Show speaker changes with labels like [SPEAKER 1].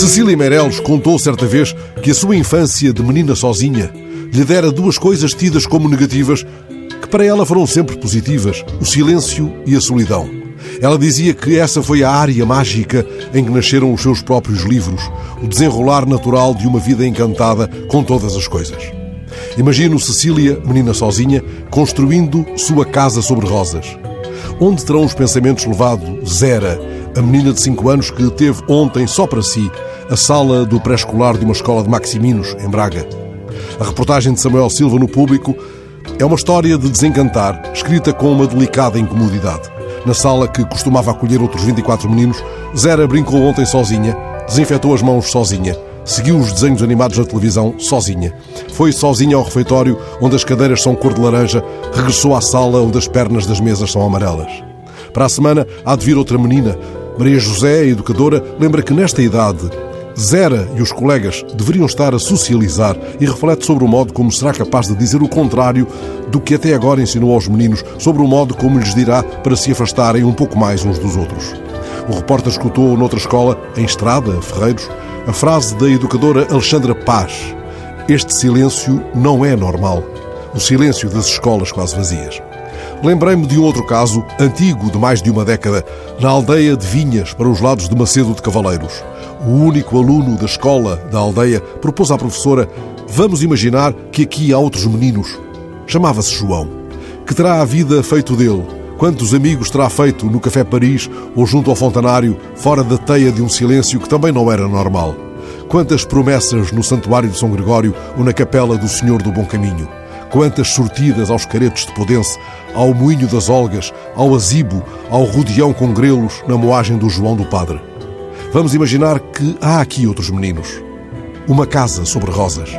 [SPEAKER 1] Cecília Meireles contou certa vez que a sua infância de menina sozinha lhe dera duas coisas tidas como negativas que para ela foram sempre positivas: o silêncio e a solidão. Ela dizia que essa foi a área mágica em que nasceram os seus próprios livros, o desenrolar natural de uma vida encantada com todas as coisas. Imagino Cecília, menina sozinha, construindo sua casa sobre rosas. Onde terão os pensamentos levado Zera, a menina de 5 anos que teve ontem só para si a sala do pré-escolar de uma escola de Maximinos, em Braga? A reportagem de Samuel Silva no público é uma história de desencantar, escrita com uma delicada incomodidade. Na sala que costumava acolher outros 24 meninos, Zera brincou ontem sozinha, desinfetou as mãos sozinha, seguiu os desenhos animados na televisão sozinha. Foi sozinha ao refeitório, onde as cadeiras são cor de laranja, regressou à sala onde as pernas das mesas são amarelas. Para a semana há de vir outra menina. Maria José, educadora, lembra que nesta idade Zera e os colegas deveriam estar a socializar e reflete sobre o modo como será capaz de dizer o contrário do que até agora ensinou aos meninos, sobre o modo como lhes dirá para se afastarem um pouco mais uns dos outros. O repórter escutou noutra escola, em Estrada, Ferreiros, a frase da educadora Alexandra Paz: Este silêncio não é normal. O silêncio das escolas quase vazias. Lembrei-me de um outro caso, antigo de mais de uma década, na aldeia de Vinhas, para os lados de Macedo de Cavaleiros. O único aluno da escola da aldeia propôs à professora: Vamos imaginar que aqui há outros meninos. Chamava-se João. Que terá a vida feito dele? Quantos amigos terá feito no Café Paris ou junto ao Fontanário, fora da teia de um silêncio que também não era normal? Quantas promessas no Santuário de São Gregório ou na Capela do Senhor do Bom Caminho? Quantas sortidas aos caretos de Podense, ao Moinho das Olgas, ao Azibo, ao Rodeão com Grelos, na moagem do João do Padre? Vamos imaginar que há aqui outros meninos. Uma casa sobre rosas.